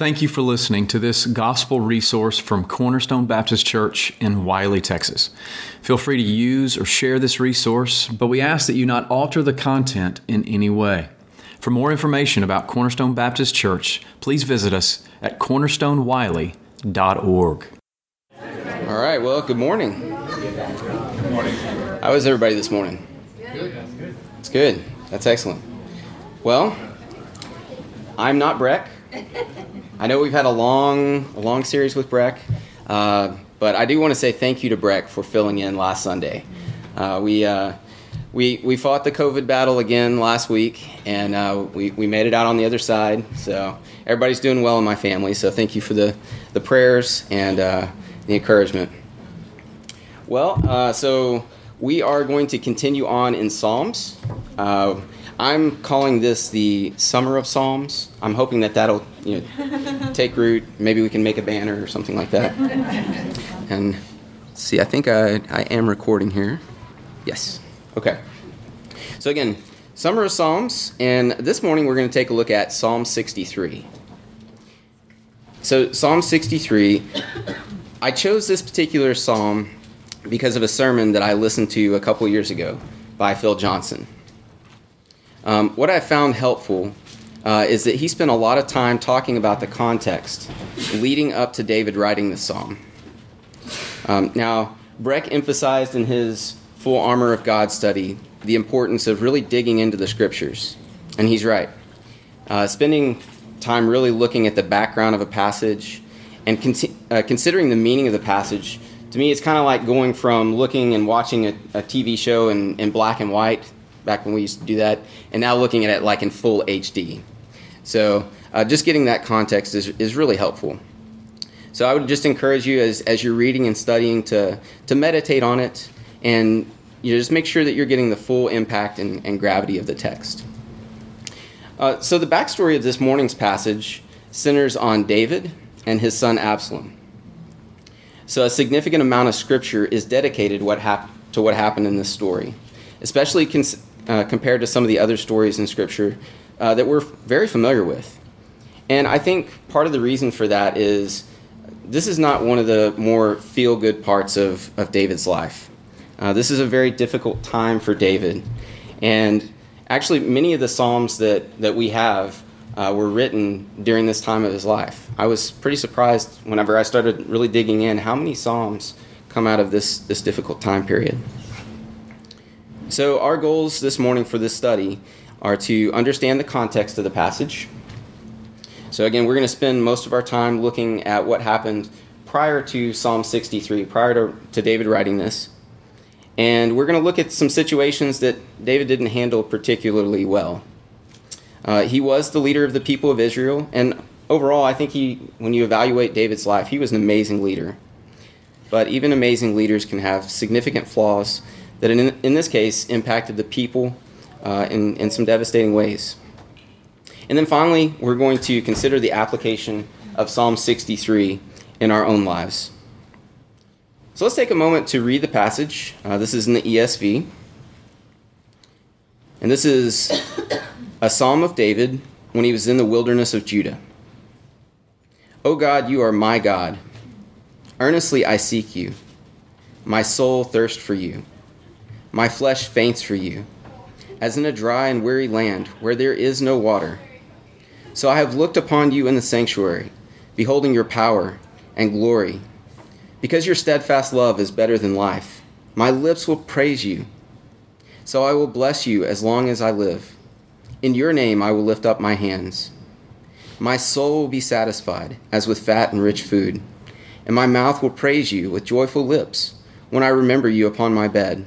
Thank you for listening to this gospel resource from Cornerstone Baptist Church in Wylie, Texas. Feel free to use or share this resource, but we ask that you not alter the content in any way. For more information about Cornerstone Baptist Church, please visit us at cornerstonewylie.org. All right, well, good morning. Good morning. How is everybody this morning? Good. It's good. That's excellent. Well, I'm not Breck. I know we've had a long, a long series with Breck, uh, but I do want to say thank you to Breck for filling in last Sunday. Uh, we, uh, we, we fought the COVID battle again last week, and uh, we, we made it out on the other side. So everybody's doing well in my family. So thank you for the, the prayers and uh, the encouragement. Well, uh, so we are going to continue on in Psalms. I'm calling this the Summer of Psalms. I'm hoping that that'll you know, take root. Maybe we can make a banner or something like that. And see, I think I, I am recording here. Yes. Okay. So again, Summer of Psalms, and this morning we're going to take a look at Psalm 63. So Psalm 63, I chose this particular psalm because of a sermon that I listened to a couple years ago by Phil Johnson. Um, what I found helpful uh, is that he spent a lot of time talking about the context leading up to David writing the psalm. Um, now, Breck emphasized in his Full Armor of God study the importance of really digging into the scriptures, and he's right. Uh, spending time really looking at the background of a passage and con- uh, considering the meaning of the passage, to me, it's kind of like going from looking and watching a, a TV show in, in black and white back when we used to do that, and now looking at it like in full HD. So uh, just getting that context is, is really helpful. So I would just encourage you as, as you're reading and studying to, to meditate on it and you know, just make sure that you're getting the full impact and, and gravity of the text. Uh, so the backstory of this morning's passage centers on David and his son Absalom. So a significant amount of scripture is dedicated what hap- to what happened in this story, especially cons- uh, compared to some of the other stories in Scripture uh, that we're very familiar with. And I think part of the reason for that is this is not one of the more feel good parts of, of David's life. Uh, this is a very difficult time for David. And actually, many of the Psalms that, that we have uh, were written during this time of his life. I was pretty surprised whenever I started really digging in how many Psalms come out of this, this difficult time period. So, our goals this morning for this study are to understand the context of the passage. So, again, we're going to spend most of our time looking at what happened prior to Psalm 63, prior to, to David writing this. And we're going to look at some situations that David didn't handle particularly well. Uh, he was the leader of the people of Israel, and overall, I think he, when you evaluate David's life, he was an amazing leader. But even amazing leaders can have significant flaws that in, in this case impacted the people uh, in, in some devastating ways. And then finally, we're going to consider the application of Psalm 63 in our own lives. So let's take a moment to read the passage. Uh, this is in the ESV. And this is a psalm of David when he was in the wilderness of Judah. O God, you are my God. Earnestly I seek you. My soul thirsts for you. My flesh faints for you, as in a dry and weary land where there is no water. So I have looked upon you in the sanctuary, beholding your power and glory. Because your steadfast love is better than life, my lips will praise you. So I will bless you as long as I live. In your name I will lift up my hands. My soul will be satisfied as with fat and rich food, and my mouth will praise you with joyful lips when I remember you upon my bed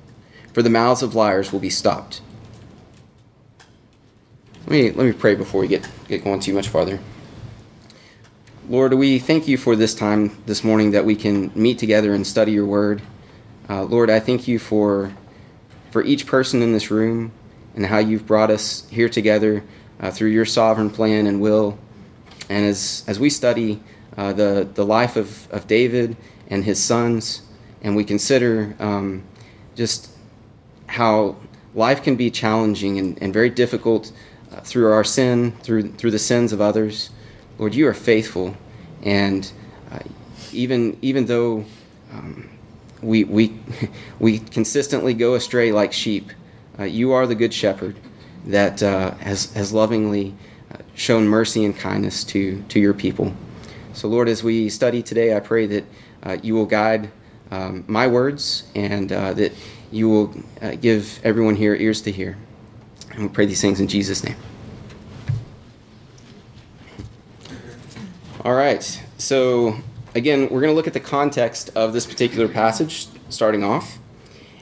for the mouths of liars will be stopped. Let me, let me pray before we get, get going too much farther. Lord, we thank you for this time this morning that we can meet together and study your word. Uh, Lord, I thank you for, for each person in this room and how you've brought us here together uh, through your sovereign plan and will. And as, as we study uh, the, the life of, of David and his sons, and we consider um, just how life can be challenging and, and very difficult uh, through our sin, through, through the sins of others. Lord, you are faithful, and uh, even even though um, we we we consistently go astray like sheep, uh, you are the good shepherd that uh, has has lovingly uh, shown mercy and kindness to to your people. So, Lord, as we study today, I pray that uh, you will guide um, my words and that you will uh, give everyone here ears to hear. And we pray these things in Jesus' name. All right. So, again, we're going to look at the context of this particular passage starting off.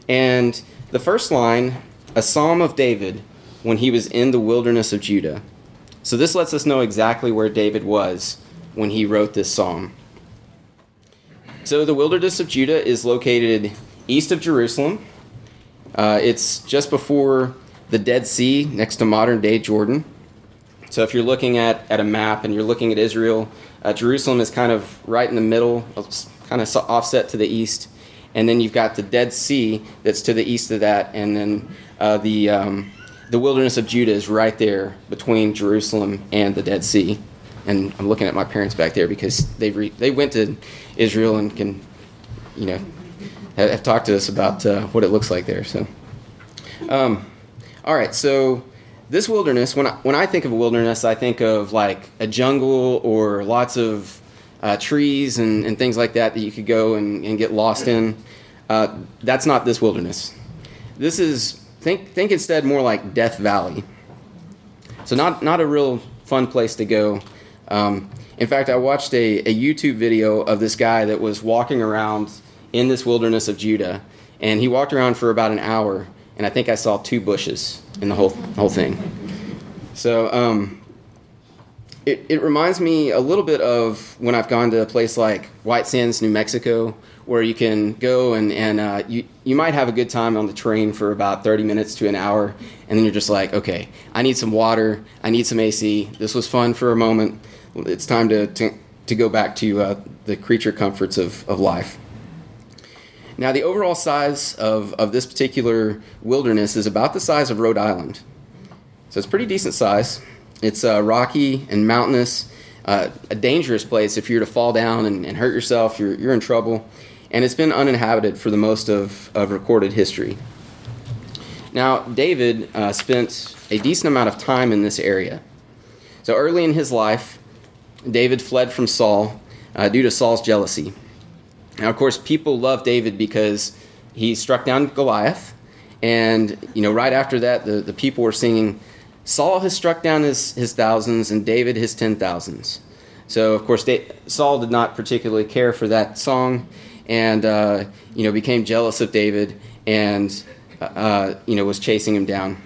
And the first line, a psalm of David when he was in the wilderness of Judah. So, this lets us know exactly where David was when he wrote this psalm. So, the wilderness of Judah is located east of Jerusalem. Uh, it's just before the Dead Sea, next to modern day Jordan. So, if you're looking at, at a map and you're looking at Israel, uh, Jerusalem is kind of right in the middle, kind of offset to the east. And then you've got the Dead Sea that's to the east of that. And then uh, the, um, the wilderness of Judah is right there between Jerusalem and the Dead Sea. And I'm looking at my parents back there because they re- they went to Israel and can, you know, have, have talked to us about uh, what it looks like there. So, um, all right, so this wilderness, when I, when I think of a wilderness, I think of like a jungle or lots of uh, trees and, and things like that that you could go and, and get lost in. Uh, that's not this wilderness. This is think think instead more like Death Valley. So not not a real fun place to go. Um, in fact, I watched a, a YouTube video of this guy that was walking around in this wilderness of Judah, and he walked around for about an hour, and I think I saw two bushes in the whole whole thing. So um, it it reminds me a little bit of when I've gone to a place like White Sands, New Mexico, where you can go and and uh, you you might have a good time on the train for about 30 minutes to an hour, and then you're just like, okay, I need some water, I need some AC. This was fun for a moment. It's time to to, to go back to uh, the creature comforts of, of life. Now, the overall size of, of this particular wilderness is about the size of Rhode Island. So it's pretty decent size. It's uh, rocky and mountainous, uh, a dangerous place. If you're to fall down and, and, hurt yourself, you're, you're in trouble. And it's been uninhabited for the most of, of recorded history. Now, David uh, spent a decent amount of time in this area. So early in his life, David fled from Saul uh, due to Saul's jealousy. Now, of course, people love David because he struck down Goliath, and you know, right after that, the, the people were singing, "Saul has struck down his, his thousands, and David his ten thousands. So, of course, Saul did not particularly care for that song, and uh, you know, became jealous of David, and uh, you know, was chasing him down.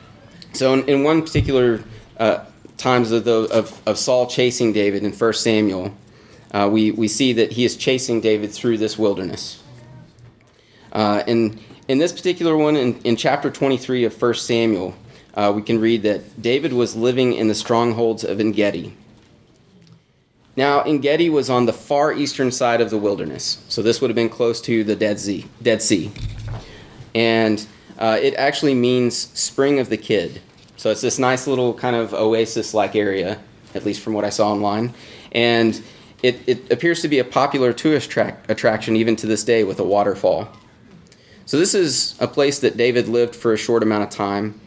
So, in, in one particular uh, times of, the, of, of Saul chasing David in 1 Samuel, uh, we, we see that he is chasing David through this wilderness. Uh, and in this particular one, in, in chapter 23 of 1 Samuel, uh, we can read that David was living in the strongholds of Engedi. Now, Engedi was on the far eastern side of the wilderness, so this would have been close to the Dead Sea. Dead sea. And uh, it actually means spring of the kid. So it's this nice little kind of oasis like area, at least from what I saw online. And it, it appears to be a popular tourist tra- attraction even to this day with a waterfall. So, this is a place that David lived for a short amount of time,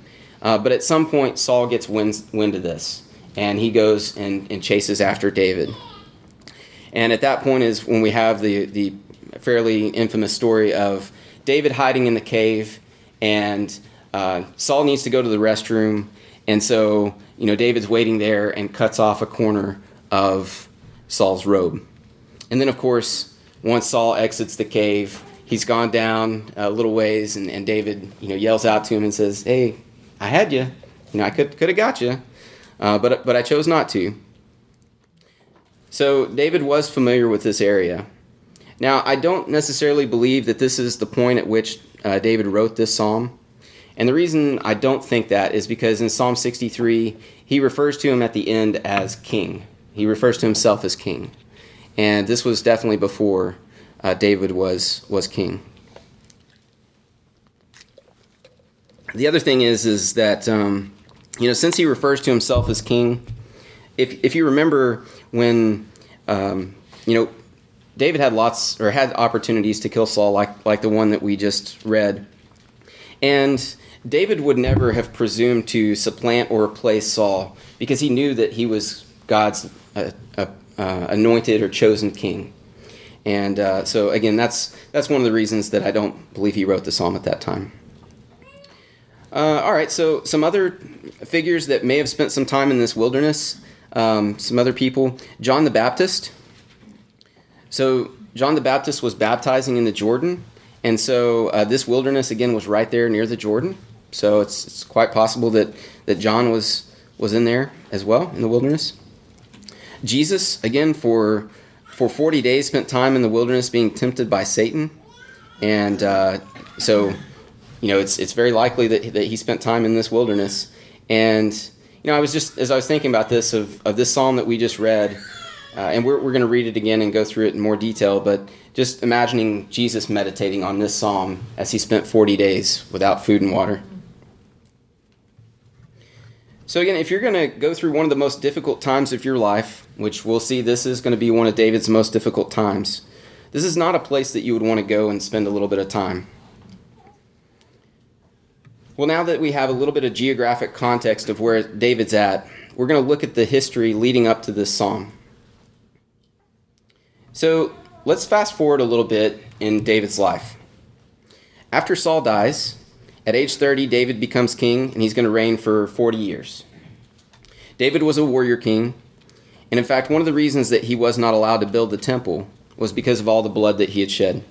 uh, but at some point, Saul gets wind, wind of this, and he goes and, and chases after David. And at that point is when we have the, the fairly infamous story of David hiding in the cave, and uh, Saul needs to go to the restroom, and so you know David's waiting there and cuts off a corner of Saul's robe. And then, of course, once Saul exits the cave, he's gone down a little ways, and, and David, you know, yells out to him and says, "Hey, I had you. You know, I could could have got you, uh, but but I chose not to." So David was familiar with this area. Now, I don't necessarily believe that this is the point at which uh, David wrote this psalm. And the reason I don't think that is because in Psalm 63, he refers to him at the end as king. He refers to himself as king. And this was definitely before uh, David was, was king. The other thing is, is that, um, you know, since he refers to himself as king, if, if you remember when, um, you know, David had lots or had opportunities to kill Saul, like, like the one that we just read. And David would never have presumed to supplant or replace Saul because he knew that he was God's uh, uh, uh, anointed or chosen king. And uh, so, again, that's, that's one of the reasons that I don't believe he wrote the psalm at that time. Uh, all right, so some other figures that may have spent some time in this wilderness, um, some other people. John the Baptist. So, John the Baptist was baptizing in the Jordan. And so, uh, this wilderness, again, was right there near the Jordan. So it's, it's quite possible that, that John was, was in there as well in the wilderness. Jesus, again, for, for 40 days, spent time in the wilderness being tempted by Satan. And uh, so, you know, it's, it's very likely that, that he spent time in this wilderness. And, you know, I was just, as I was thinking about this, of, of this psalm that we just read, uh, and we're, we're going to read it again and go through it in more detail, but just imagining Jesus meditating on this psalm as he spent 40 days without food and water. So, again, if you're going to go through one of the most difficult times of your life, which we'll see this is going to be one of David's most difficult times, this is not a place that you would want to go and spend a little bit of time. Well, now that we have a little bit of geographic context of where David's at, we're going to look at the history leading up to this psalm. So, let's fast forward a little bit in David's life. After Saul dies, at age 30, David becomes king, and he's going to reign for 40 years. David was a warrior king, and in fact, one of the reasons that he was not allowed to build the temple was because of all the blood that he had shed.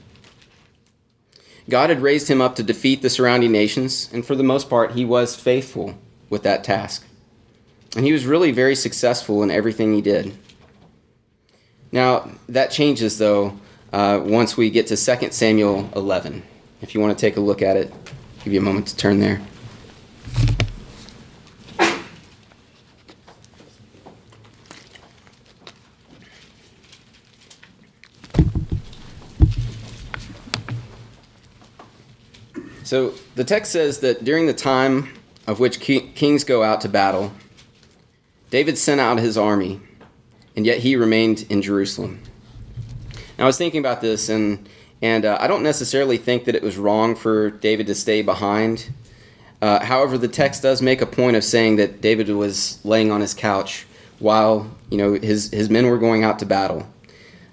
God had raised him up to defeat the surrounding nations, and for the most part, he was faithful with that task. And he was really very successful in everything he did. Now, that changes, though, uh, once we get to 2 Samuel 11. If you want to take a look at it, give you a moment to turn there. So the text says that during the time of which kings go out to battle, David sent out his army, and yet he remained in Jerusalem. Now I was thinking about this, and and uh, I don't necessarily think that it was wrong for David to stay behind. Uh, however, the text does make a point of saying that David was laying on his couch while you know his his men were going out to battle.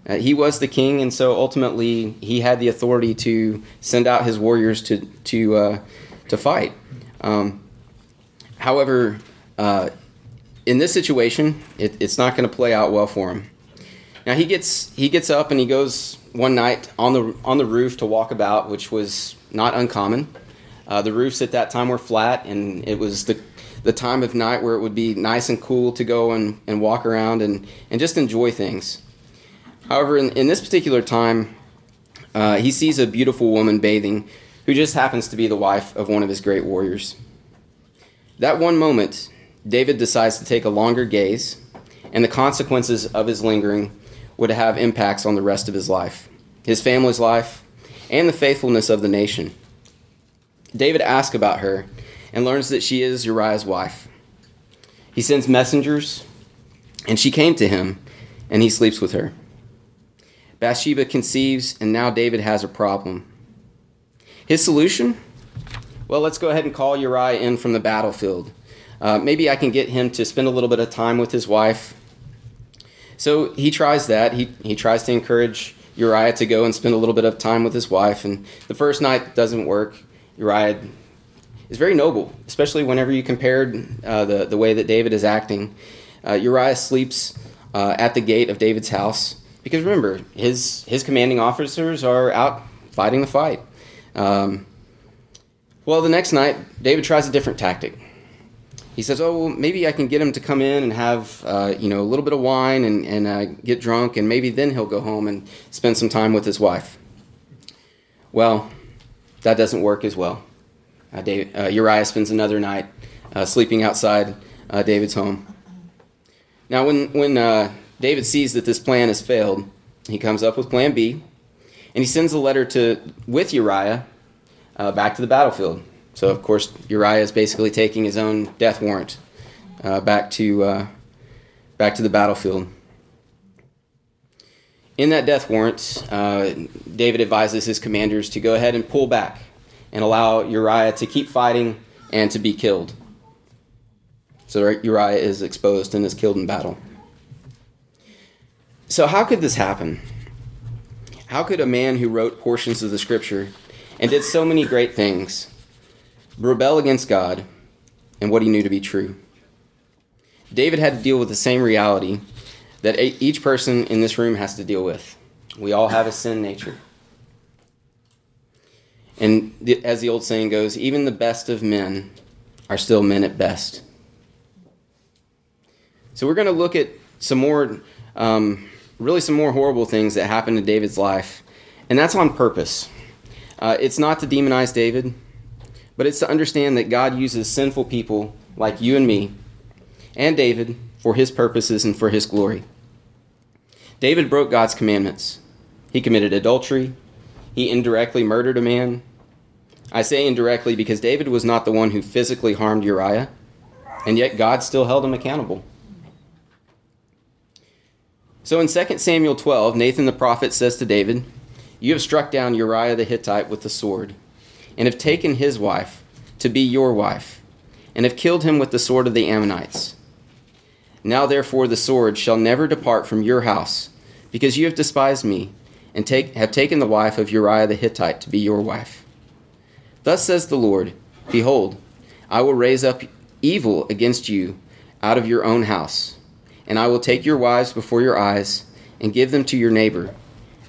Uh, he was the king, and so ultimately he had the authority to send out his warriors to to uh, to fight. Um, however, uh, in this situation, it, it's not going to play out well for him. Now he gets he gets up and he goes one night on the on the roof to walk about, which was not uncommon. Uh, the roofs at that time were flat, and it was the the time of night where it would be nice and cool to go and, and walk around and, and just enjoy things. However, in, in this particular time, uh, he sees a beautiful woman bathing who just happens to be the wife of one of his great warriors. That one moment, David decides to take a longer gaze, and the consequences of his lingering would have impacts on the rest of his life, his family's life, and the faithfulness of the nation. David asks about her and learns that she is Uriah's wife. He sends messengers, and she came to him, and he sleeps with her. Bathsheba conceives, and now David has a problem. His solution? Well, let's go ahead and call Uriah in from the battlefield. Uh, maybe I can get him to spend a little bit of time with his wife so he tries that. He, he tries to encourage Uriah to go and spend a little bit of time with his wife. And the first night doesn't work. Uriah is very noble, especially whenever you compared uh, the, the way that David is acting. Uh, Uriah sleeps uh, at the gate of David's house because remember, his, his commanding officers are out fighting the fight. Um, well, the next night, David tries a different tactic. He says, "Oh, well, maybe I can get him to come in and have uh, you know a little bit of wine and and uh, get drunk, and maybe then he'll go home and spend some time with his wife." Well, that doesn't work as well. Uh, David, uh, Uriah spends another night uh, sleeping outside uh, David's home. Now, when when David sees that this plan has failed, he comes up with Plan B, and he sends a letter to with Uriah back to the battlefield. So of course Uriah is basically taking his own death warrant uh, back to uh, back to the battlefield. In that death warrant, uh, David advises his commanders to go ahead and pull back and allow Uriah to keep fighting and to be killed. So Uriah is exposed and is killed in battle. So how could this happen? How could a man who wrote portions of the scripture and did so many great things rebel against God and what he knew to be true. David had to deal with the same reality that each person in this room has to deal with. We all have a sin nature. And as the old saying goes, even the best of men are still men at best. So we're going to look at some more, um, really some more horrible things that happened in David's life. And that's on purpose. Uh, it's not to demonize David but it's to understand that God uses sinful people like you and me and David for his purposes and for his glory. David broke God's commandments. He committed adultery. He indirectly murdered a man. I say indirectly because David was not the one who physically harmed Uriah, and yet God still held him accountable. So in 2 Samuel 12, Nathan the prophet says to David, You have struck down Uriah the Hittite with the sword and have taken his wife to be your wife, and have killed him with the sword of the Ammonites. Now therefore the sword shall never depart from your house, because you have despised me, and take, have taken the wife of Uriah the Hittite to be your wife. Thus says the Lord Behold, I will raise up evil against you out of your own house, and I will take your wives before your eyes, and give them to your neighbor,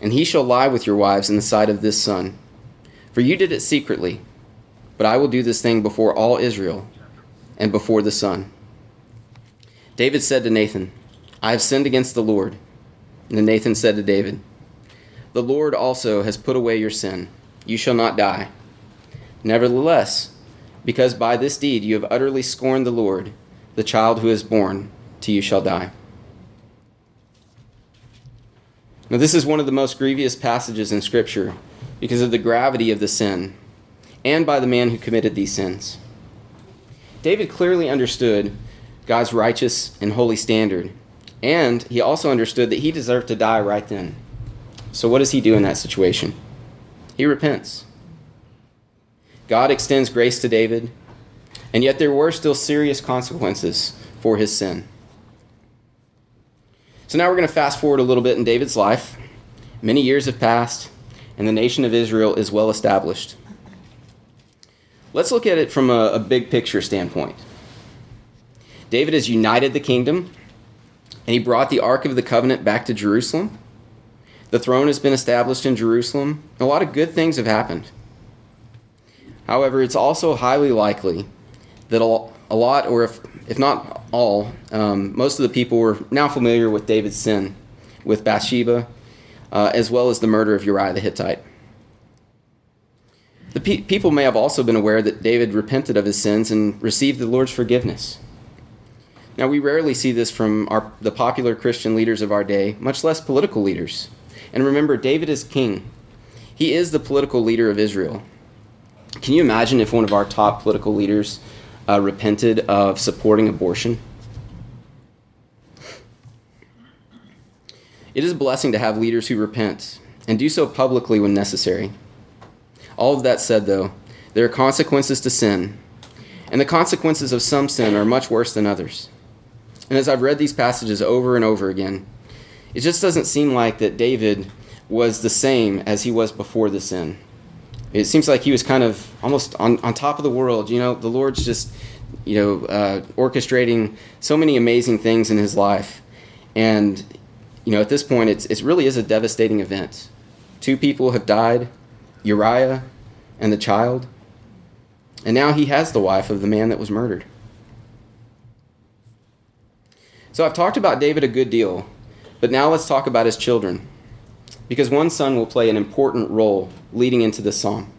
and he shall lie with your wives in the sight of this sun for you did it secretly, but I will do this thing before all Israel and before the sun. David said to Nathan, I have sinned against the Lord. And Nathan said to David, The Lord also has put away your sin. You shall not die. Nevertheless, because by this deed you have utterly scorned the Lord, the child who is born to you shall die. Now, this is one of the most grievous passages in Scripture because of the gravity of the sin and by the man who committed these sins. David clearly understood God's righteous and holy standard, and he also understood that he deserved to die right then. So, what does he do in that situation? He repents. God extends grace to David, and yet there were still serious consequences for his sin. So, now we're going to fast forward a little bit in David's life. Many years have passed and the nation of Israel is well established. Let's look at it from a, a big picture standpoint. David has united the kingdom, and he brought the Ark of the Covenant back to Jerusalem. The throne has been established in Jerusalem. A lot of good things have happened. However, it's also highly likely that a lot, or if, if not all, um, most of the people were now familiar with David's sin with Bathsheba uh, as well as the murder of Uriah the Hittite. The pe- people may have also been aware that David repented of his sins and received the Lord's forgiveness. Now, we rarely see this from our, the popular Christian leaders of our day, much less political leaders. And remember, David is king, he is the political leader of Israel. Can you imagine if one of our top political leaders uh, repented of supporting abortion? It is a blessing to have leaders who repent and do so publicly when necessary. All of that said, though, there are consequences to sin, and the consequences of some sin are much worse than others. And as I've read these passages over and over again, it just doesn't seem like that David was the same as he was before the sin. It seems like he was kind of almost on, on top of the world. You know, the Lord's just, you know, uh, orchestrating so many amazing things in his life. And you know, at this point, it's, it really is a devastating event. Two people have died Uriah and the child. And now he has the wife of the man that was murdered. So I've talked about David a good deal, but now let's talk about his children, because one son will play an important role leading into this psalm.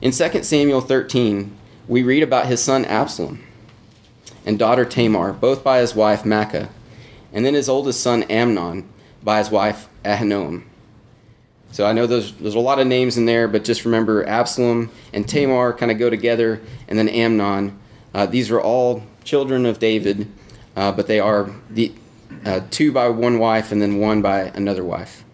In 2 Samuel 13, we read about his son Absalom and daughter Tamar, both by his wife Maacah, and then his oldest son Amnon by his wife Ahinoam. So I know there's, there's a lot of names in there, but just remember Absalom and Tamar kind of go together, and then Amnon. Uh, these are all children of David, uh, but they are the uh, two by one wife and then one by another wife.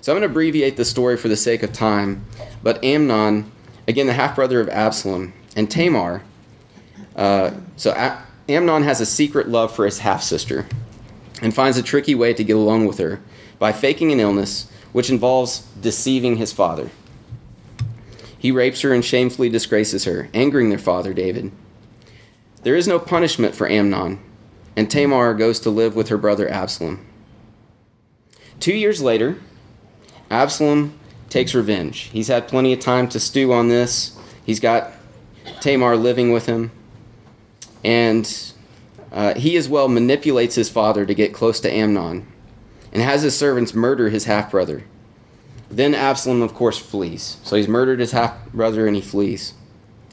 So I'm going to abbreviate the story for the sake of time, but Amnon, again, the half brother of Absalom, and Tamar. Uh, so Amnon has a secret love for his half sister and finds a tricky way to get along with her by faking an illness which involves deceiving his father. He rapes her and shamefully disgraces her, angering their father, David. There is no punishment for Amnon, and Tamar goes to live with her brother Absalom. Two years later, Absalom takes revenge. He's had plenty of time to stew on this. He's got Tamar living with him. And uh, he as well manipulates his father to get close to Amnon and has his servants murder his half brother. Then Absalom, of course, flees. So he's murdered his half brother and he flees.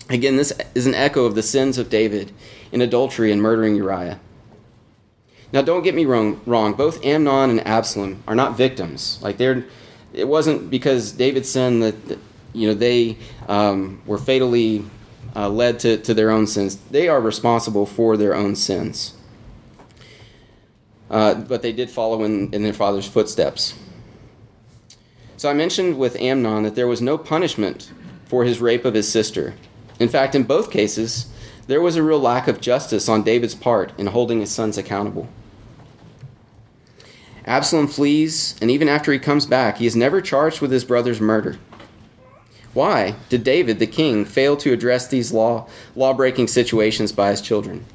Again, this is an echo of the sins of David in adultery and murdering Uriah. Now, don't get me wrong. Wrong. Both Amnon and Absalom are not victims. Like they're, it wasn't because David sinned that, that you know they um, were fatally uh, led to, to their own sins. They are responsible for their own sins. Uh, but they did follow in, in their father's footsteps. So I mentioned with Amnon that there was no punishment for his rape of his sister. In fact, in both cases, there was a real lack of justice on David's part in holding his sons accountable. Absalom flees, and even after he comes back, he is never charged with his brother's murder. Why did David, the king, fail to address these law law breaking situations by his children?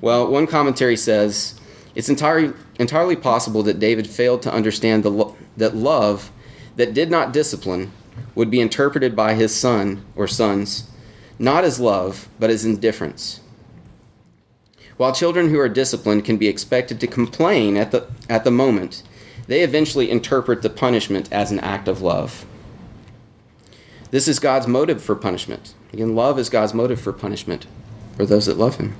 Well, one commentary says it's entirely, entirely possible that David failed to understand the that love that did not discipline would be interpreted by his son or sons not as love, but as indifference. While children who are disciplined can be expected to complain at the, at the moment, they eventually interpret the punishment as an act of love. This is God's motive for punishment. Again, love is God's motive for punishment for those that love Him.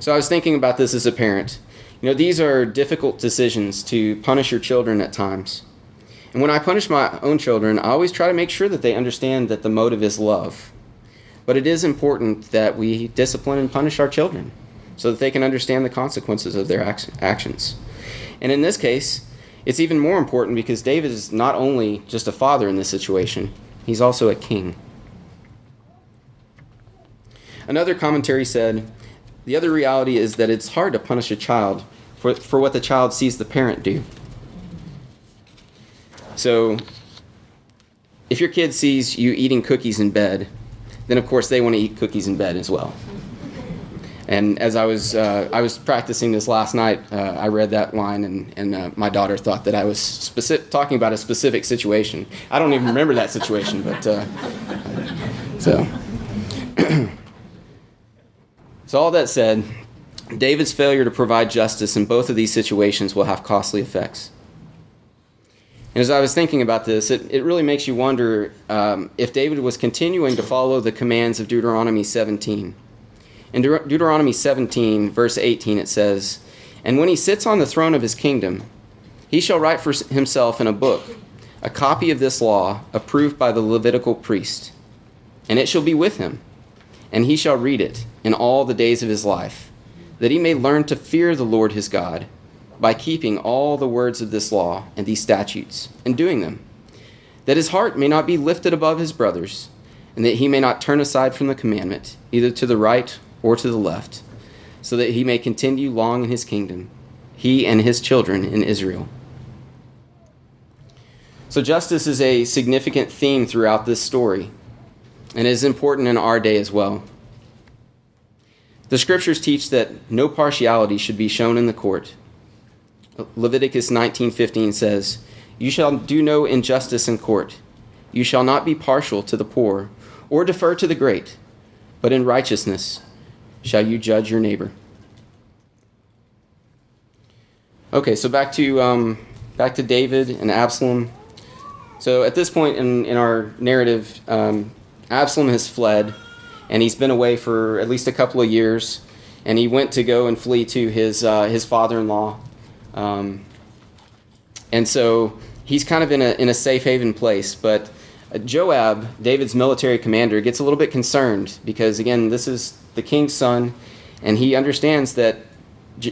So I was thinking about this as a parent. You know, these are difficult decisions to punish your children at times. And when I punish my own children, I always try to make sure that they understand that the motive is love. But it is important that we discipline and punish our children so that they can understand the consequences of their actions. And in this case, it's even more important because David is not only just a father in this situation, he's also a king. Another commentary said the other reality is that it's hard to punish a child for, for what the child sees the parent do. So, if your kid sees you eating cookies in bed, then of course they want to eat cookies in bed as well. And as I was uh, I was practicing this last night, uh, I read that line, and, and uh, my daughter thought that I was specific, talking about a specific situation. I don't even remember that situation, but uh, so. so all that said, David's failure to provide justice in both of these situations will have costly effects. And as I was thinking about this, it, it really makes you wonder um, if David was continuing to follow the commands of Deuteronomy 17. In De- Deuteronomy 17, verse 18, it says, And when he sits on the throne of his kingdom, he shall write for himself in a book a copy of this law approved by the Levitical priest. And it shall be with him, and he shall read it in all the days of his life, that he may learn to fear the Lord his God by keeping all the words of this law and these statutes and doing them, that his heart may not be lifted above his brothers, and that he may not turn aside from the commandment, either to the right or to the left, so that he may continue long in his kingdom, he and his children in Israel. So, justice is a significant theme throughout this story, and is important in our day as well. The scriptures teach that no partiality should be shown in the court Leviticus 19:15 says, "You shall do no injustice in court. You shall not be partial to the poor or defer to the great, but in righteousness shall you judge your neighbor." Okay, so back to um, back to David and Absalom. So at this point in, in our narrative, um, Absalom has fled, and he's been away for at least a couple of years, and he went to go and flee to his uh, his father-in-law, um, and so he's kind of in a in a safe haven place. But Joab, David's military commander, gets a little bit concerned because again, this is the king's son, and he understands that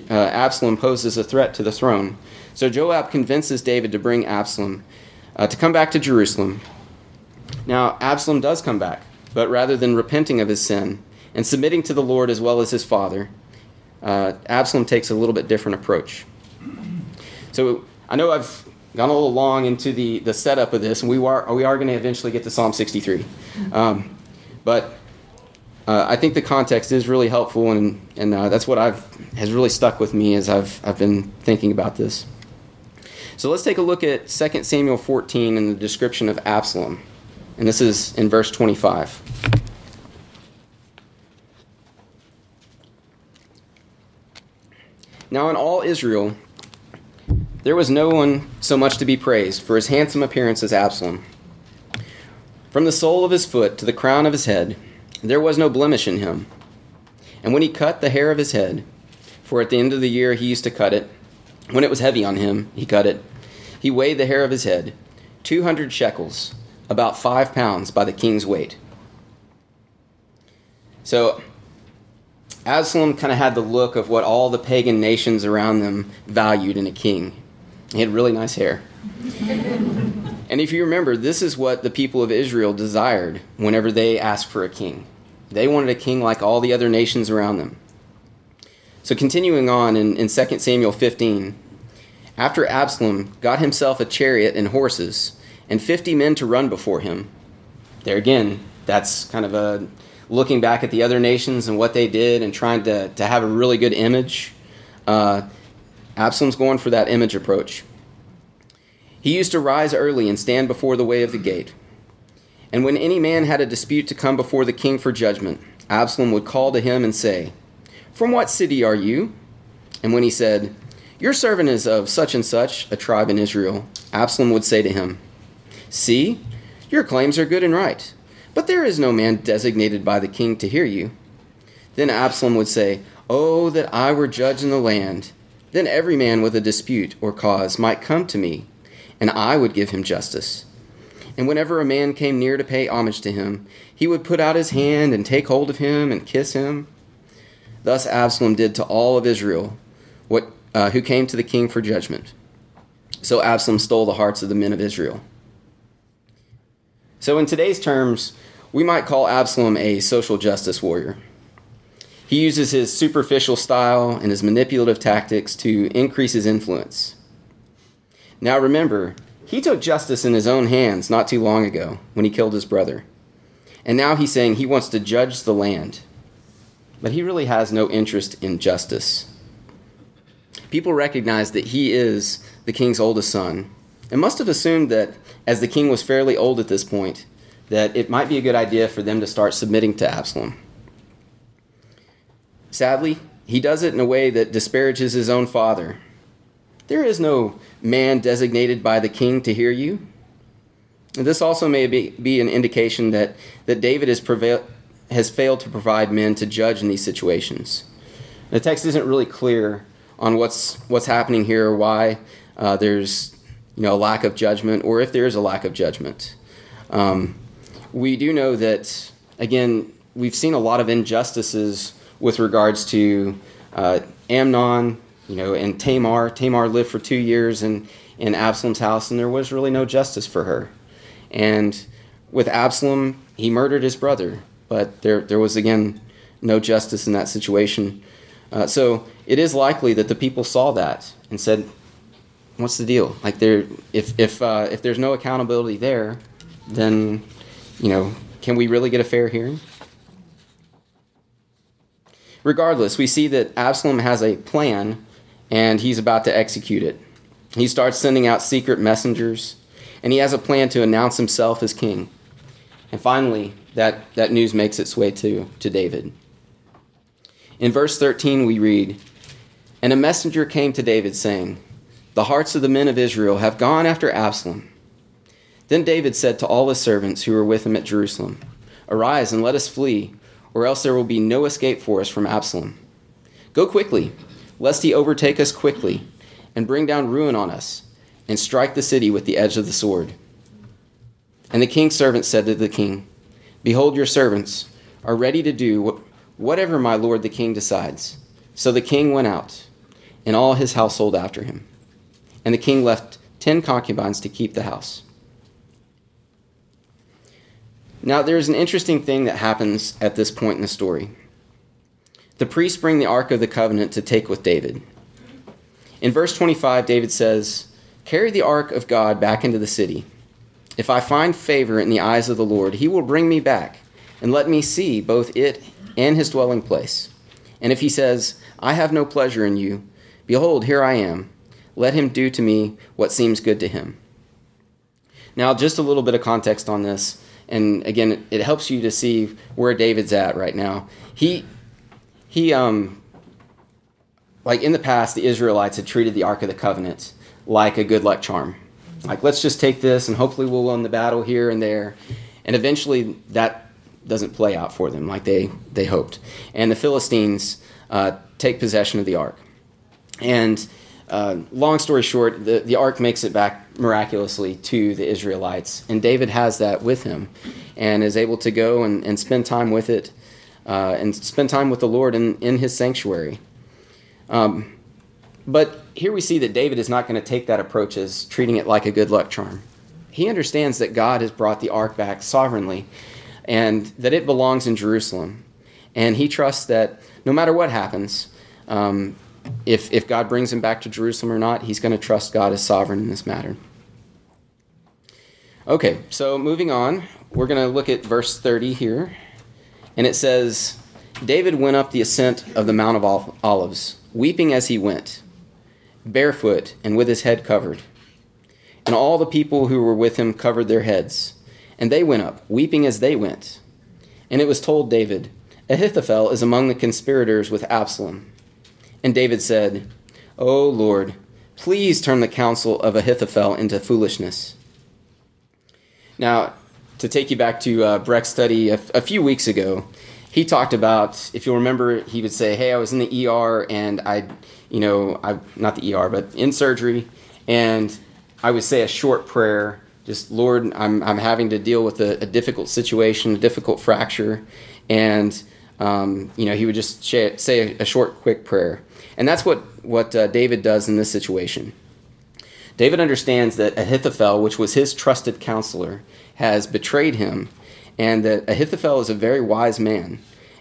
uh, Absalom poses a threat to the throne. So Joab convinces David to bring Absalom uh, to come back to Jerusalem. Now, Absalom does come back, but rather than repenting of his sin and submitting to the Lord as well as his father, uh, Absalom takes a little bit different approach. So I know I've gone a little long into the, the setup of this, and we are, we are going to eventually get to Psalm 63. Um, but uh, I think the context is really helpful, and, and uh, that's what I've has really stuck with me as I've, I've been thinking about this. So let's take a look at 2 Samuel 14 and the description of Absalom. And this is in verse 25. Now, in all Israel, there was no one so much to be praised for his handsome appearance as Absalom. From the sole of his foot to the crown of his head, there was no blemish in him. And when he cut the hair of his head, for at the end of the year he used to cut it, when it was heavy on him, he cut it. He weighed the hair of his head, 200 shekels, about five pounds by the king's weight. So, Absalom kind of had the look of what all the pagan nations around them valued in a king. He had really nice hair. and if you remember, this is what the people of Israel desired whenever they asked for a king. They wanted a king like all the other nations around them. So, continuing on in, in 2 Samuel 15, after Absalom got himself a chariot and horses, and 50 men to run before him, there again, that's kind of a looking back at the other nations and what they did and trying to, to have a really good image. Uh, Absalom's going for that image approach. He used to rise early and stand before the way of the gate. And when any man had a dispute to come before the king for judgment, Absalom would call to him and say, From what city are you? And when he said, Your servant is of such and such a tribe in Israel, Absalom would say to him, See, your claims are good and right, but there is no man designated by the king to hear you. Then Absalom would say, Oh, that I were judge in the land! Then every man with a dispute or cause might come to me, and I would give him justice. And whenever a man came near to pay homage to him, he would put out his hand and take hold of him and kiss him. Thus Absalom did to all of Israel, what, uh, who came to the king for judgment. So Absalom stole the hearts of the men of Israel. So, in today's terms, we might call Absalom a social justice warrior. He uses his superficial style and his manipulative tactics to increase his influence. Now, remember, he took justice in his own hands not too long ago when he killed his brother. And now he's saying he wants to judge the land. But he really has no interest in justice. People recognized that he is the king's oldest son and must have assumed that, as the king was fairly old at this point, that it might be a good idea for them to start submitting to Absalom. Sadly, he does it in a way that disparages his own father there is no man designated by the king to hear you. And this also may be, be an indication that, that David has, prevail, has failed to provide men to judge in these situations. The text isn't really clear on what's, what's happening here or why uh, there's you know, a lack of judgment or if there is a lack of judgment. Um, we do know that, again, we've seen a lot of injustices with regards to uh, Amnon you know, and Tamar, Tamar lived for two years in, in Absalom's house, and there was really no justice for her. And with Absalom, he murdered his brother, but there, there was again no justice in that situation. Uh, so it is likely that the people saw that and said, "What's the deal? Like, there, if if uh, if there's no accountability there, then, you know, can we really get a fair hearing?" Regardless, we see that Absalom has a plan and he's about to execute it. He starts sending out secret messengers, and he has a plan to announce himself as king. And finally, that, that news makes its way to, to David. In verse 13, we read And a messenger came to David, saying, the hearts of the men of Israel have gone after Absalom. Then David said to all his servants who were with him at Jerusalem, Arise and let us flee, or else there will be no escape for us from Absalom. Go quickly, lest he overtake us quickly, and bring down ruin on us, and strike the city with the edge of the sword. And the king's servants said to the king, Behold, your servants are ready to do whatever my lord the king decides. So the king went out, and all his household after him. And the king left ten concubines to keep the house. Now, there's an interesting thing that happens at this point in the story. The priests bring the Ark of the Covenant to take with David. In verse 25, David says, Carry the Ark of God back into the city. If I find favor in the eyes of the Lord, he will bring me back and let me see both it and his dwelling place. And if he says, I have no pleasure in you, behold, here I am. Let him do to me what seems good to him. Now, just a little bit of context on this, and again, it helps you to see where David's at right now. He, he, um, like in the past, the Israelites had treated the Ark of the Covenant like a good luck charm like, let's just take this and hopefully we'll win the battle here and there. And eventually that doesn't play out for them like they, they hoped. And the Philistines uh, take possession of the ark. And uh, long story short, the, the ark makes it back miraculously to the Israelites. And David has that with him and is able to go and, and spend time with it uh, and spend time with the Lord in, in his sanctuary. Um, but here we see that David is not going to take that approach as treating it like a good luck charm. He understands that God has brought the ark back sovereignly and that it belongs in Jerusalem. And he trusts that no matter what happens, um, if, if God brings him back to Jerusalem or not, he's going to trust God as sovereign in this matter. Okay, so moving on, we're going to look at verse 30 here. And it says, David went up the ascent of the Mount of Olives, weeping as he went barefoot and with his head covered. And all the people who were with him covered their heads. And they went up, weeping as they went. And it was told David, Ahithophel is among the conspirators with Absalom. And David said, O Lord, please turn the counsel of Ahithophel into foolishness. Now, to take you back to uh, Breck's study a few weeks ago, he talked about, if you'll remember, he would say, Hey, I was in the ER and I you know, I not the ER, but in surgery, and I would say a short prayer. Just Lord, I'm I'm having to deal with a, a difficult situation, a difficult fracture, and um, you know, he would just say a, a, short, quick prayer, and that's what what uh, David does in this situation. David understands that Ahithophel, which was his trusted counselor, has betrayed him, and that Ahithophel is a very wise man,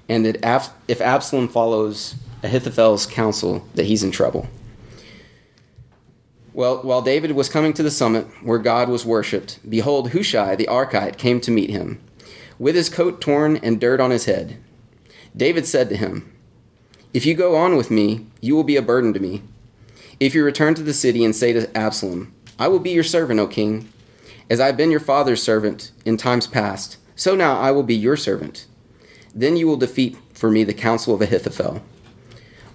and that if Absalom follows Ahithophel's counsel that he's in trouble. Well, while David was coming to the summit where God was worshipped, behold, Hushai the Archite came to meet him, with his coat torn and dirt on his head. David said to him, If you go on with me, you will be a burden to me. If you return to the city and say to Absalom, I will be your servant, O king. As I have been your father's servant in times past, so now I will be your servant. Then you will defeat for me the counsel of Ahithophel.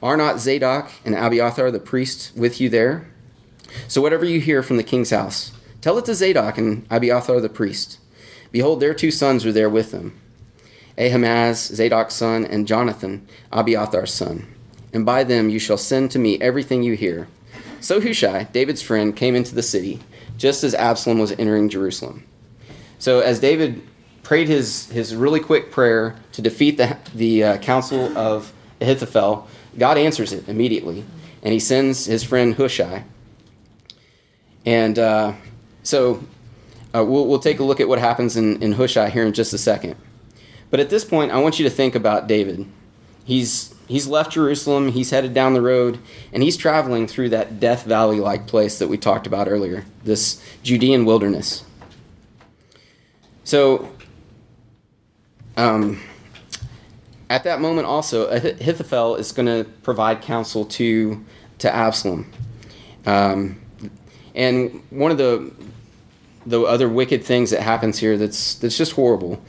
Are not Zadok and Abiathar the priests with you there? So whatever you hear from the king's house, tell it to Zadok and Abiathar the priest. Behold, their two sons are there with them Ahimaaz, Zadok's son, and Jonathan, Abiathar's son. And by them you shall send to me everything you hear. So Hushai, David's friend, came into the city, just as Absalom was entering Jerusalem. So as David prayed his, his really quick prayer to defeat the, the uh, counsel of Ahithophel, God answers it immediately, and he sends his friend Hushai. And uh, so uh, we'll, we'll take a look at what happens in, in Hushai here in just a second. But at this point, I want you to think about David. He's, he's left Jerusalem, he's headed down the road, and he's traveling through that Death Valley like place that we talked about earlier, this Judean wilderness. So, um, at that moment, also, Ahithophel is going to provide counsel to, to Absalom. Um, and one of the, the other wicked things that happens here that's, that's just horrible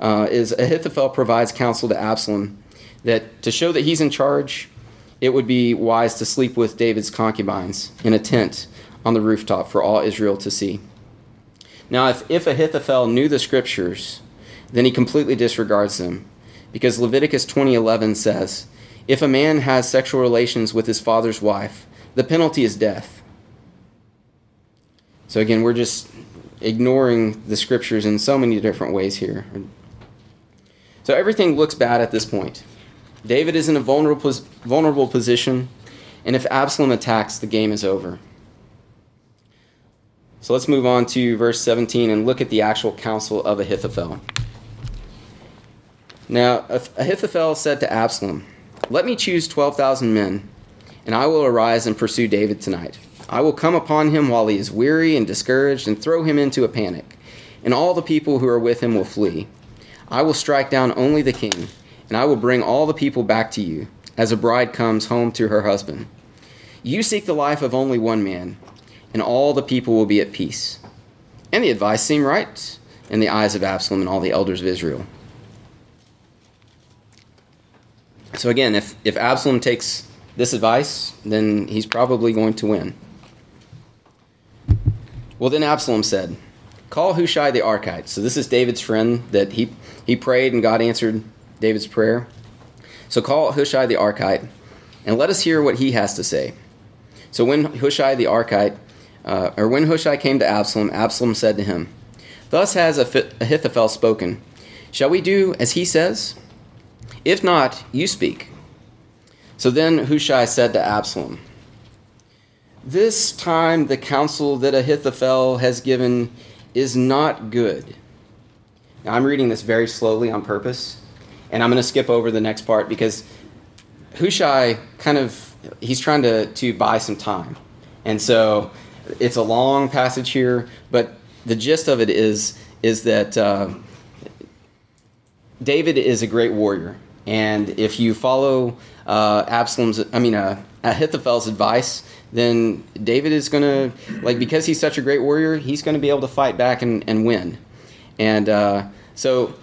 uh, is Ahithophel provides counsel to Absalom that to show that he's in charge it would be wise to sleep with David's concubines in a tent on the rooftop for all Israel to see. Now, if, if Ahithophel knew the scriptures, then he completely disregards them, because Leviticus 20:11 says, "If a man has sexual relations with his father's wife, the penalty is death." So again, we're just ignoring the scriptures in so many different ways here. So everything looks bad at this point. David is in a vulnerable, vulnerable position, and if Absalom attacks, the game is over. So let's move on to verse 17 and look at the actual counsel of Ahithophel. Now, Ahithophel said to Absalom, Let me choose 12,000 men, and I will arise and pursue David tonight. I will come upon him while he is weary and discouraged and throw him into a panic, and all the people who are with him will flee. I will strike down only the king, and I will bring all the people back to you, as a bride comes home to her husband. You seek the life of only one man, and all the people will be at peace. And the advice seemed right in the eyes of Absalom and all the elders of Israel. So again, if, if Absalom takes this advice, then he's probably going to win. Well, then Absalom said, Call Hushai the Archite. So this is David's friend that he, he prayed and God answered David's prayer. So call Hushai the Archite and let us hear what he has to say. So when Hushai the Archite, uh, or when Hushai came to Absalom, Absalom said to him, Thus has Ahithophel spoken. Shall we do as he says? If not, you speak. So then Hushai said to Absalom, this time the counsel that Ahithophel has given is not good. Now, I'm reading this very slowly on purpose, and I'm going to skip over the next part because Hushai kind of he's trying to to buy some time, and so it's a long passage here. But the gist of it is is that uh, David is a great warrior, and if you follow uh, Absalom's, I mean uh, Ahithophel's advice, then David is going to, like, because he's such a great warrior, he's going to be able to fight back and, and win. And uh, so,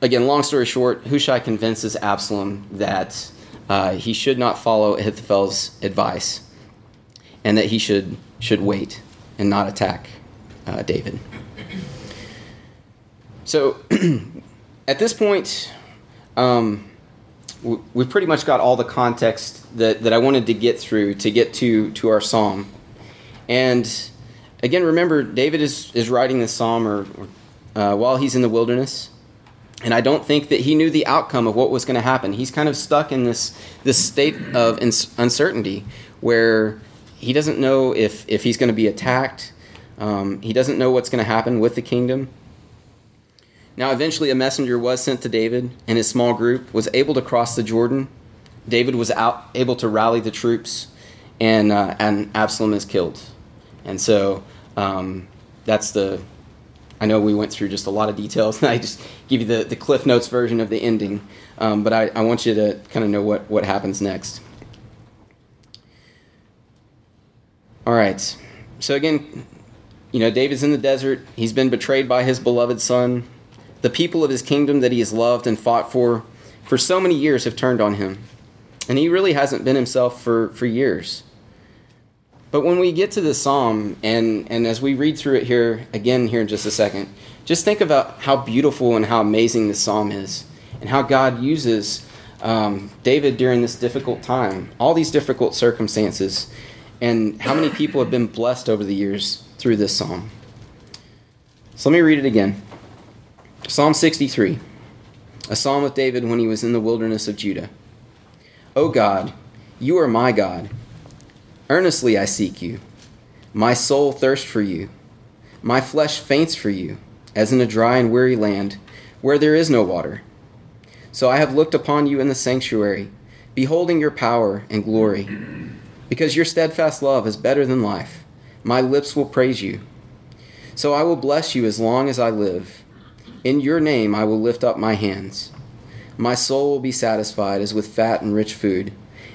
again, long story short, Hushai convinces Absalom that uh, he should not follow Ahithophel's advice and that he should, should wait and not attack uh, David. So, at this point, um, we pretty much got all the context that, that I wanted to get through to get to, to our psalm. And again, remember, David is, is writing this psalm or, or uh, while he's in the wilderness. And I don't think that he knew the outcome of what was going to happen. He's kind of stuck in this, this state of uncertainty where he doesn't know if, if he's going to be attacked. Um, he doesn't know what's going to happen with the kingdom. Now, eventually, a messenger was sent to David, and his small group was able to cross the Jordan. David was out, able to rally the troops, and, uh, and Absalom is killed. And so um, that's the. I know we went through just a lot of details, and I just give you the, the Cliff Notes version of the ending, um, but I, I want you to kind of know what, what happens next. All right. So, again, you know, David's in the desert. He's been betrayed by his beloved son. The people of his kingdom that he has loved and fought for for so many years have turned on him. And he really hasn't been himself for, for years. But when we get to the psalm, and, and as we read through it here again, here in just a second, just think about how beautiful and how amazing this psalm is, and how God uses um, David during this difficult time, all these difficult circumstances, and how many people have been blessed over the years through this psalm. So let me read it again. Psalm 63, a psalm of David when he was in the wilderness of Judah. O God, you are my God. Earnestly I seek you. My soul thirsts for you. My flesh faints for you, as in a dry and weary land where there is no water. So I have looked upon you in the sanctuary, beholding your power and glory. Because your steadfast love is better than life, my lips will praise you. So I will bless you as long as I live. In your name I will lift up my hands. My soul will be satisfied as with fat and rich food,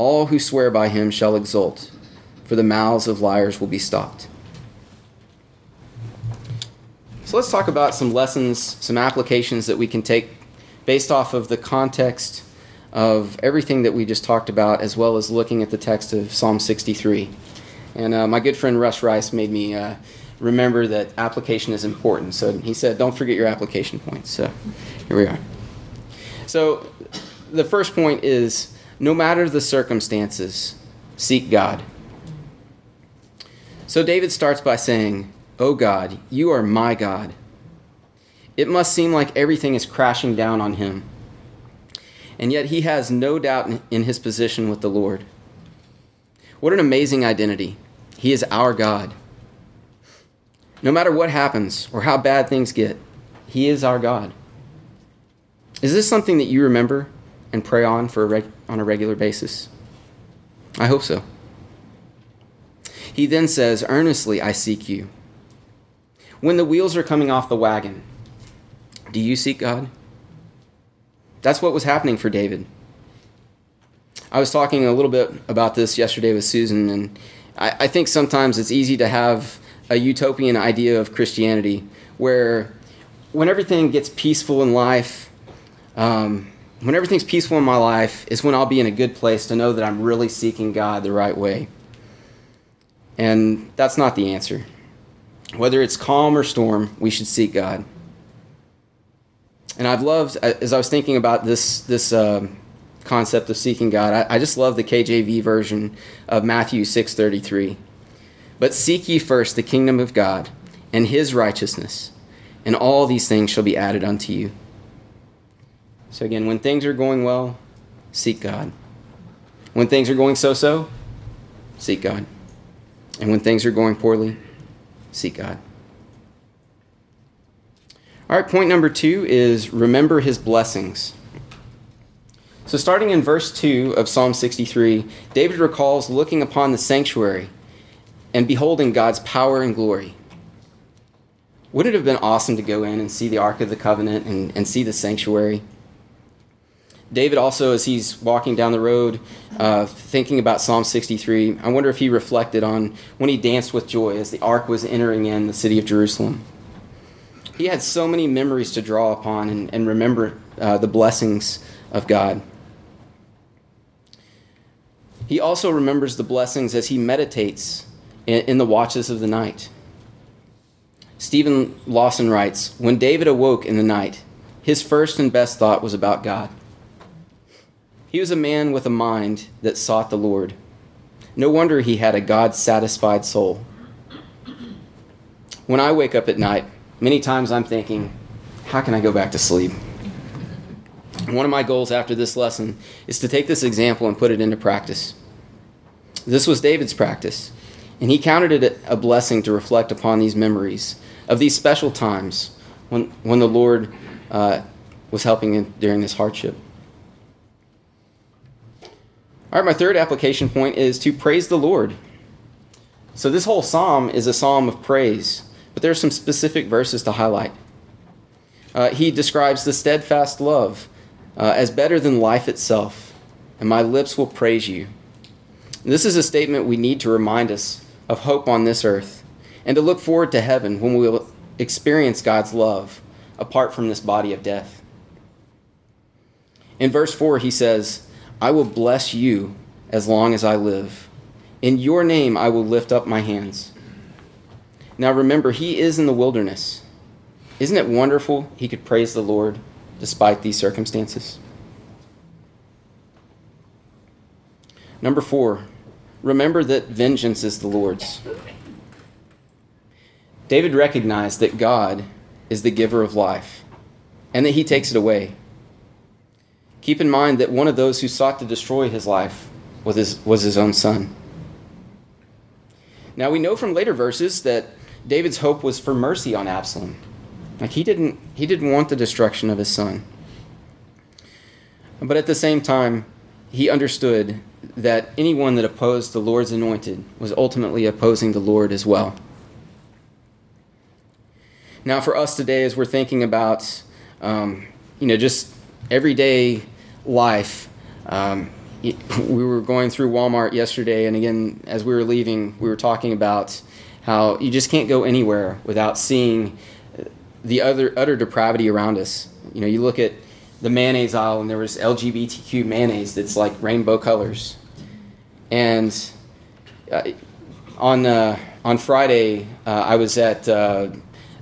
All who swear by him shall exult, for the mouths of liars will be stopped. So let's talk about some lessons, some applications that we can take based off of the context of everything that we just talked about, as well as looking at the text of Psalm 63. And uh, my good friend Russ Rice made me uh, remember that application is important. So he said, don't forget your application points. So here we are. So the first point is no matter the circumstances, seek God. So David starts by saying, Oh God, you are my God. It must seem like everything is crashing down on him. And yet he has no doubt in his position with the Lord. What an amazing identity. He is our God. No matter what happens or how bad things get, He is our God. Is this something that you remember and pray on for a reg- on a regular basis? I hope so. He then says, Earnestly I seek you. When the wheels are coming off the wagon, do you seek God? That's what was happening for David. I was talking a little bit about this yesterday with Susan, and I, I think sometimes it's easy to have a utopian idea of Christianity where when everything gets peaceful in life, um, when everything's peaceful in my life, is when I'll be in a good place to know that I'm really seeking God the right way. And that's not the answer. Whether it's calm or storm, we should seek God. And I've loved, as I was thinking about this, this uh, concept of seeking God, I, I just love the KJV version of Matthew 6.33. But seek ye first the kingdom of God and his righteousness, and all these things shall be added unto you. So, again, when things are going well, seek God. When things are going so so, seek God. And when things are going poorly, seek God. All right, point number two is remember his blessings. So, starting in verse 2 of Psalm 63, David recalls looking upon the sanctuary and beholding God's power and glory. Wouldn't it have been awesome to go in and see the Ark of the Covenant and, and see the sanctuary? David also, as he's walking down the road, uh, thinking about Psalm 63, I wonder if he reflected on when he danced with joy as the ark was entering in the city of Jerusalem. He had so many memories to draw upon and, and remember uh, the blessings of God. He also remembers the blessings as he meditates in, in the watches of the night. Steven Lawson writes When David awoke in the night, his first and best thought was about God. He was a man with a mind that sought the Lord. No wonder he had a God satisfied soul. When I wake up at night, many times I'm thinking, how can I go back to sleep? One of my goals after this lesson is to take this example and put it into practice. This was David's practice. And he counted it a blessing to reflect upon these memories of these special times when, when the Lord uh, was helping him during this hardship. All right, my third application point is to praise the Lord. So, this whole psalm is a psalm of praise, but there are some specific verses to highlight. Uh, he describes the steadfast love uh, as better than life itself, and my lips will praise you. this is a statement we need to remind us of hope on this earth and to look forward to heaven when we will experience God's love apart from this body of death. In verse 4, he says, I will bless you as long as I live. In your name I will lift up my hands. Now remember, he is in the wilderness. Isn't it wonderful he could praise the Lord despite these circumstances? Number four, remember that vengeance is the Lord's. David recognized that God is the giver of life and that he takes it away. Keep in mind that one of those who sought to destroy his life was his, was his own son. Now we know from later verses that David's hope was for mercy on Absalom. Like he didn't he didn't want the destruction of his son. But at the same time, he understood that anyone that opposed the Lord's anointed was ultimately opposing the Lord as well. Now, for us today, as we're thinking about, um, you know, just everyday life, um, we were going through Walmart yesterday, and again, as we were leaving, we were talking about how you just can't go anywhere without seeing the other utter depravity around us. You know, you look at the mayonnaise aisle, and there was LGBTQ mayonnaise that's like rainbow colors, and uh, on uh, on Friday, uh, I was at uh,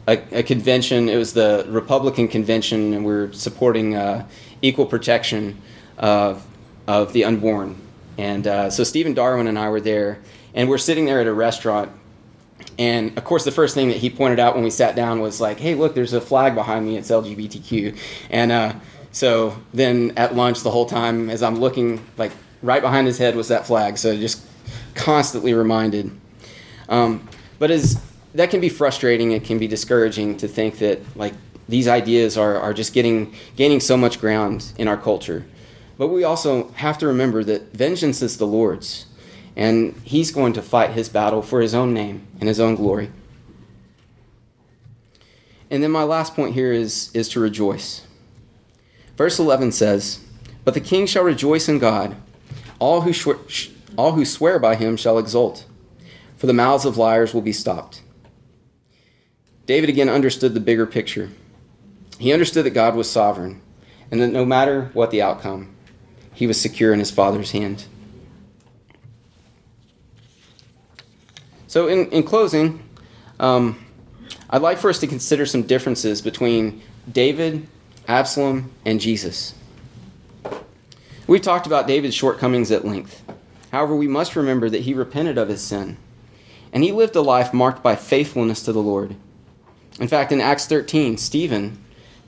a, a, convention. It was the Republican convention, and we are supporting uh, equal protection of of the unborn. And uh, so Stephen Darwin and I were there, and we're sitting there at a restaurant. And of course, the first thing that he pointed out when we sat down was like, "Hey, look, there's a flag behind me. It's LGBTQ." And so then at lunch, the whole time as I'm looking, like right behind his head was that flag. So just constantly reminded. Um, but as that can be frustrating, it can be discouraging to think that like these ideas are, are just getting gaining so much ground in our culture. But we also have to remember that vengeance is the Lord's, and He's going to fight His battle for His own name and His own glory. And then my last point here is, is to rejoice. Verse 11 says, But the king shall rejoice in God. All who, all who swear by him shall exult, for the mouths of liars will be stopped. David again understood the bigger picture. He understood that God was sovereign, and that no matter what the outcome, he was secure in his father's hand. So, in, in closing, um, I'd like for us to consider some differences between David Absalom, and Jesus. We've talked about David's shortcomings at length. However, we must remember that he repented of his sin, and he lived a life marked by faithfulness to the Lord. In fact, in Acts 13, Stephen,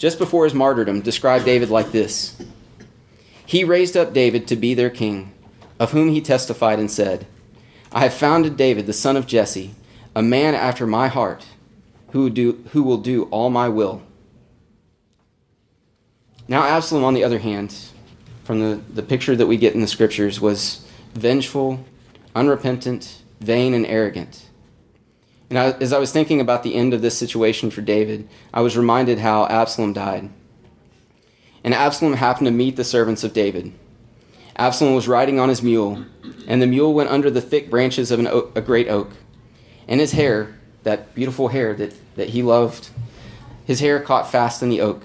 just before his martyrdom, described David like this He raised up David to be their king, of whom he testified and said, I have founded David, the son of Jesse, a man after my heart, who, do, who will do all my will. Now, Absalom, on the other hand, from the, the picture that we get in the scriptures, was vengeful, unrepentant, vain, and arrogant. And I, as I was thinking about the end of this situation for David, I was reminded how Absalom died. And Absalom happened to meet the servants of David. Absalom was riding on his mule, and the mule went under the thick branches of oak, a great oak. And his hair, that beautiful hair that, that he loved, his hair caught fast in the oak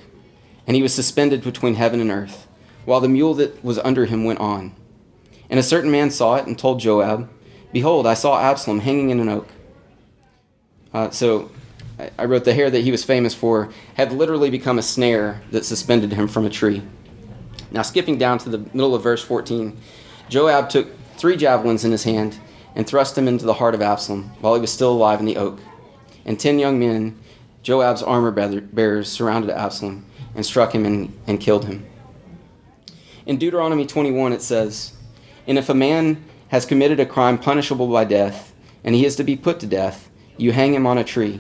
and he was suspended between heaven and earth, while the mule that was under him went on. And a certain man saw it and told Joab, Behold, I saw Absalom hanging in an oak. Uh, so I wrote the hair that he was famous for had literally become a snare that suspended him from a tree. Now, skipping down to the middle of verse 14, Joab took three javelins in his hand and thrust them into the heart of Absalom while he was still alive in the oak. And ten young men, Joab's armor bearers, surrounded Absalom and struck him and, and killed him. In Deuteronomy 21, it says, And if a man has committed a crime punishable by death, and he is to be put to death, you hang him on a tree.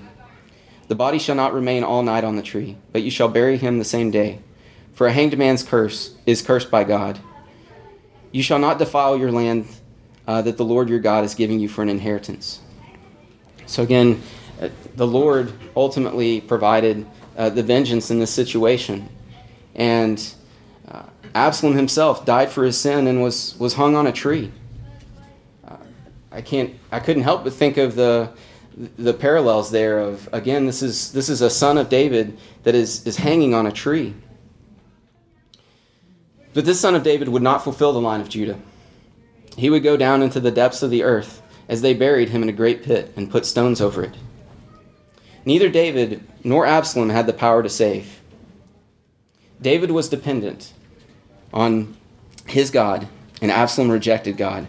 The body shall not remain all night on the tree, but you shall bury him the same day. For a hanged man's curse is cursed by God. You shall not defile your land uh, that the Lord your God is giving you for an inheritance. So again, uh, the Lord ultimately provided uh, the vengeance in this situation. And uh, Absalom himself died for his sin and was, was hung on a tree. Uh, I can't. I couldn't help but think of the the parallels there. Of again, this is this is a son of David that is is hanging on a tree. But this son of David would not fulfill the line of Judah. He would go down into the depths of the earth as they buried him in a great pit and put stones over it. Neither David nor Absalom had the power to save. David was dependent on his God, and Absalom rejected God.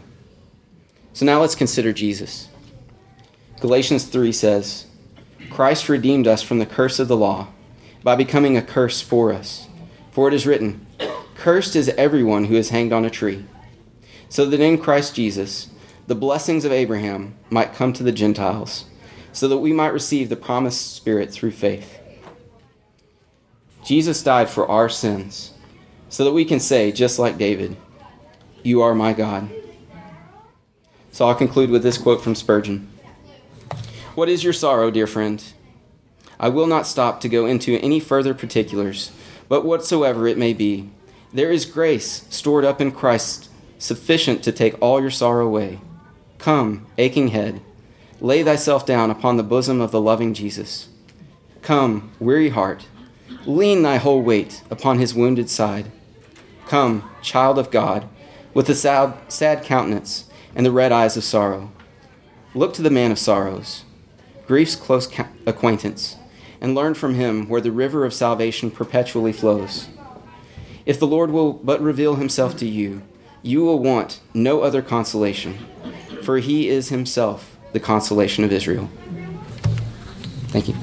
So now let's consider Jesus. Galatians 3 says, Christ redeemed us from the curse of the law by becoming a curse for us. For it is written, Cursed is everyone who is hanged on a tree, so that in Christ Jesus the blessings of Abraham might come to the Gentiles so that we might receive the promised Spirit through faith. Jesus died for our sins so that we can say, just like David, You are my God. So I'll conclude with this quote from Spurgeon What is your sorrow, dear friend? I will not stop to go into any further particulars, but whatsoever it may be, there is grace stored up in Christ sufficient to take all your sorrow away. Come, aching head, lay thyself down upon the bosom of the loving Jesus. Come, weary heart, lean thy whole weight upon his wounded side. Come, child of God, with the sad, sad countenance and the red eyes of sorrow. Look to the man of sorrows, grief's close acquaintance, and learn from him where the river of salvation perpetually flows. If the Lord will but reveal himself to you, you will want no other consolation, for he is himself the consolation of Israel. Thank you.